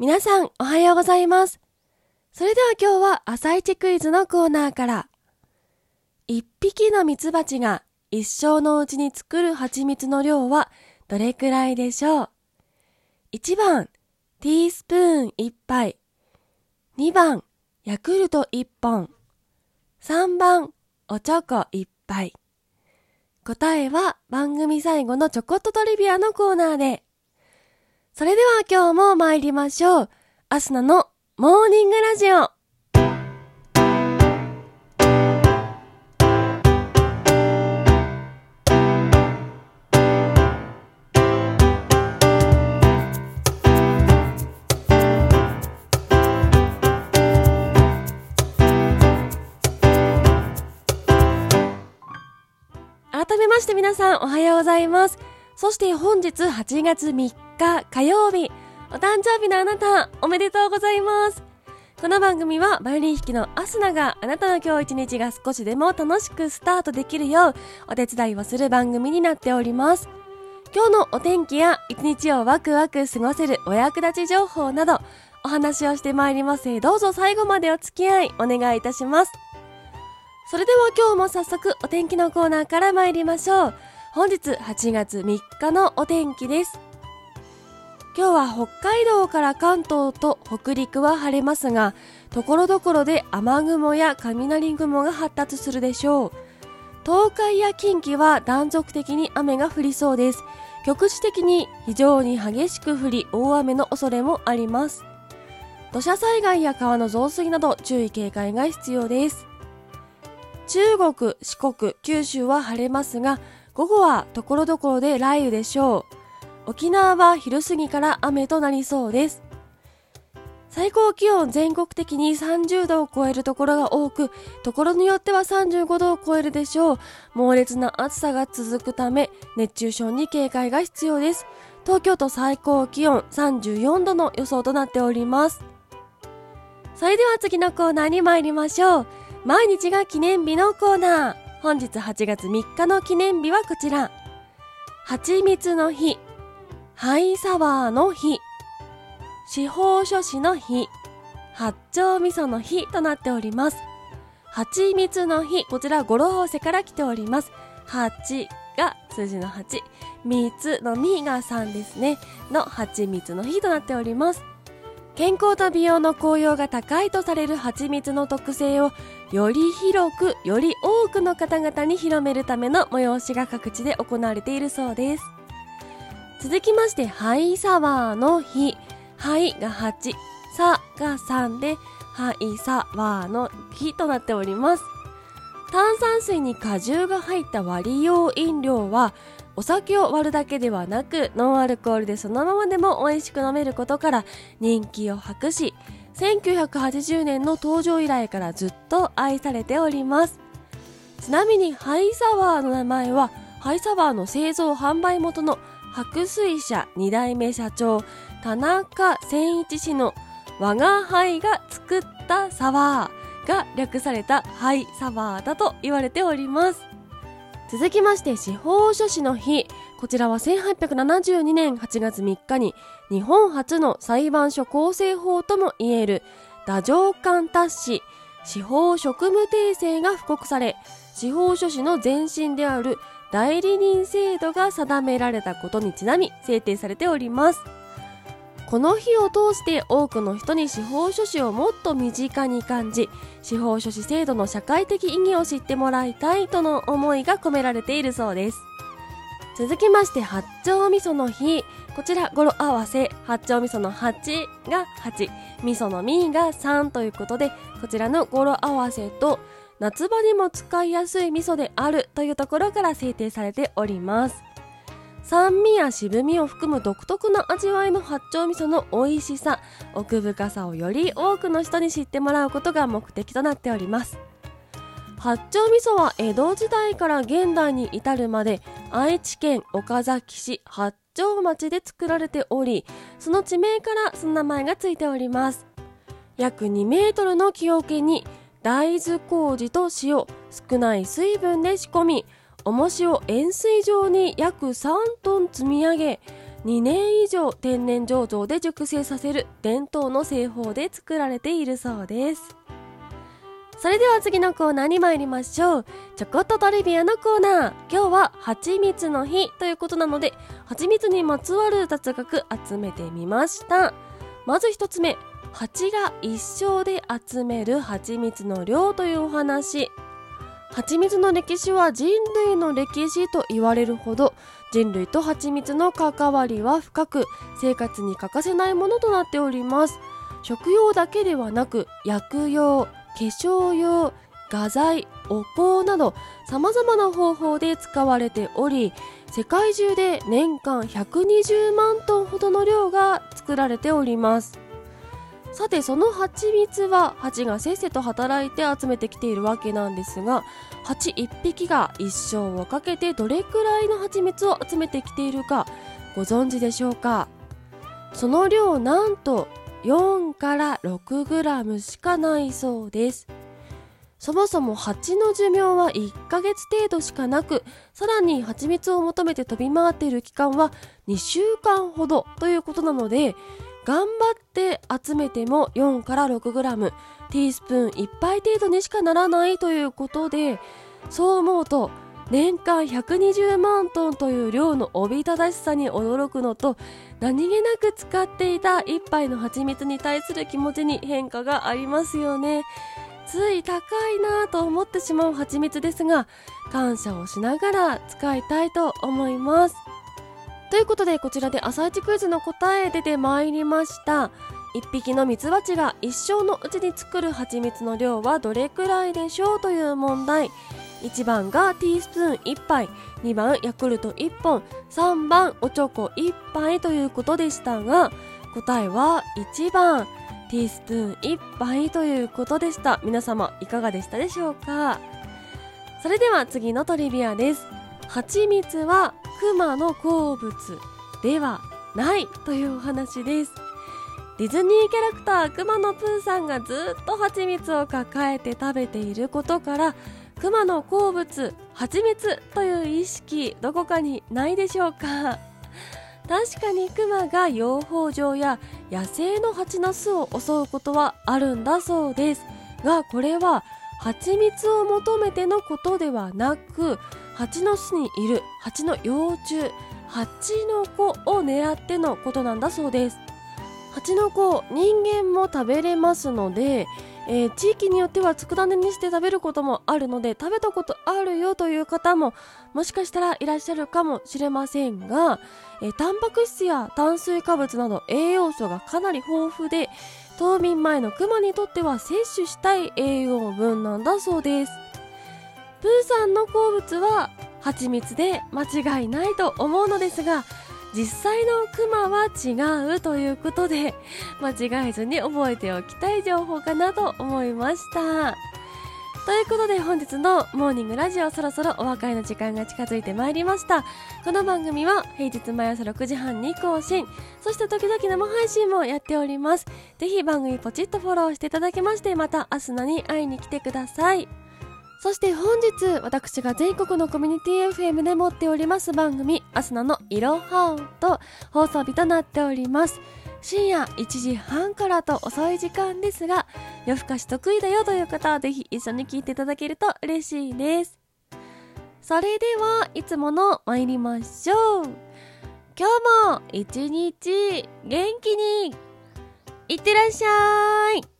皆さんおはようございます。それでは今日は朝一クイズのコーナーから。一匹のミツバチが一生のうちに作る蜂蜜の量はどれくらいでしょう ?1 番、ティースプーン1杯。2番、ヤクルト1本。3番、おチョコ1杯。答えは番組最後のちょこっとトリビアのコーナーで。それでは今日も参りましょう。アスナのモーニングラジオ。改めまして皆さんおはようございます。そして本日8月3日火曜日、お誕生日のあなた、おめでとうございます。この番組はバイオリン弾きのアスナがあなたの今日一日が少しでも楽しくスタートできるようお手伝いをする番組になっております。今日のお天気や一日をワクワク過ごせるお役立ち情報などお話をしてまいりますどうぞ最後までお付き合いお願いいたします。それでは今日も早速お天気のコーナーから参りましょう。本日8月3日のお天気です。今日は北海道から関東と北陸は晴れますが、ところどころで雨雲や雷雲が発達するでしょう。東海や近畿は断続的に雨が降りそうです。局地的に非常に激しく降り大雨の恐れもあります。土砂災害や川の増水など注意警戒が必要です。中国、四国、九州は晴れますが、午後はところどころで雷雨でしょう。沖縄は昼過ぎから雨となりそうです。最高気温全国的に30度を超えるところが多く、ところによっては35度を超えるでしょう。猛烈な暑さが続くため、熱中症に警戒が必要です。東京都最高気温34度の予想となっております。それでは次のコーナーに参りましょう。毎日が記念日のコーナー。本日8月3日の記念日はこちら。蜂蜜の日、ハイサワーの日、司法書士の日、八丁味噌の日となっております。蜂蜜の日、こちら語呂合わせから来ております。8が数字の8、蜜の実が3ですね。の蜂蜜の日となっております。健康と美容の効用が高いとされる蜂蜜の特性をより広く、より多くの方々に広めるための催しが各地で行われているそうです。続きまして、ハイサワーの日。ハイが8、サが3で、ハイサワーの日となっております。炭酸水に果汁が入った割り用飲料は、お酒を割るだけではなく、ノンアルコールでそのままでも美味しく飲めることから人気を博し、1980年の登場以来からずっと愛されております。ちなみにハイサワーの名前は、ハイサワーの製造販売元の白水社2代目社長、田中千一氏の我が輩が作ったサワーが略されたハイサワーだと言われております。続きまして司法書士の日。こちらは1872年8月3日に日本初の裁判所構成法とも言える打上官達し司法職務訂正が布告され司法書士の前身である代理人制度が定められたことにちなみ制定されております。この日を通して多くの人に司法書士をもっと身近に感じ、司法書士制度の社会的意義を知ってもらいたいとの思いが込められているそうです。続きまして、八丁味噌の日。こちら語呂合わせ、八丁味噌の8が8、味噌の実が3ということで、こちらの語呂合わせと、夏場にも使いやすい味噌であるというところから制定されております。酸味や渋みを含む独特な味わいの八丁味噌の美味しさ、奥深さをより多くの人に知ってもらうことが目的となっております。八丁味噌は江戸時代から現代に至るまで愛知県岡崎市八丁町で作られており、その地名からその名前がついております。約2メートルの木桶に大豆麹と塩、少ない水分で仕込み、重しを円錐状に約3トン積み上げ、2年以上天然醸造で熟成させる伝統の製法で作られているそうです。それでは次のコーナーに参りましょう。ちょこっとトリビアのコーナー。今日は蜂蜜の日ということなので蜂蜜にまつわる雑学集めてみました。まず一つ目蜂が一生で集める蜂蜜の量というお話。蜂蜜の歴史は人類の歴史と言われるほど人類と蜂蜜の関わりは深く生活に欠かせないものとなっております。食用だけではなく薬用化粧用画材お香など様々な方法で使われており世界中で年間120万トンほどの量が作られております。さてその蜂蜜は蜂がせっせと働いて集めてきているわけなんですが蜂1匹が一生をかけてどれくらいの蜂蜜を集めてきているかご存知でしょうか？その量なんと4から6グラムしかないそうです。そもそも蜂の寿命は1ヶ月程度しかなくさらに蜂蜜を求めて飛び回っている期間は2週間ほどということなので頑張って集めても4から 6g ティースプーン1杯程度にしかならないということでそう思うと年間120万トンという量のおびただしさに驚くのと何気なく使っていた1杯の蜂蜜に対する気持ちに変化がありますよね。つい高いなと思ってしまう蜂蜜ですが感謝をしながら使いたいと思います。ということでこちらで朝一クイズの答え出てまいりました。1匹のミツバチが一生のうちに作る蜂蜜の量はどれくらいでしょうという問題。1番がティースプーン1杯。2番ヤクルト1本。3番おチョコ1杯ということでしたが答えは1番。ティースプーン1杯ということでした。皆様いかがでしたでしょうか？それでは次のトリビアです。蜂蜜はクマの好物ではないというお話です。ディズニーキャラクターくまのプーさんがずっと蜂蜜を抱えて食べていることからクマの好物蜂蜜という意識どこかにないでしょうか？確かにクマが養蜂場や野生の蜂の巣を襲うことはあるんだそうです。がこれは蜂蜜を求めてのことではなく蜂の巣にいる蜂の幼虫蜂の子を狙ってのことなんだそうです。蜂の子人間も食べれますので、えー、地域によっては佃煮にして食べることもあるので食べたことあるよという方ももしかしたらいらっしゃるかもしれませんが、えー、タンパク質や炭水化物など栄養素がかなり豊富で冬眠前のクマにとっては摂取したい栄養分なんだそうです。プーさんの好物は蜂蜜で間違いないと思うのですが実際のクマは違うということで間違えずに覚えておきたい情報かなと思いました。ということで本日のモーニングラジオそろそろお別れの時間が近づいてまいりました。この番組は平日毎朝6時半に更新。そして時々生配信もやっております。ぜひ番組ポチッとフォローしていただきましてまた明日のに会いに来てください。そして本日、私が全国のコミュニティ FM で持っております番組、アスナのいろはと放送日となっております。深夜1時半からと遅い時間ですが、夜更かし得意だよという方はぜひ一緒に聞いていただけると嬉しいです。それでは、いつもの参りましょう。今日も一日元気にいってらっしゃい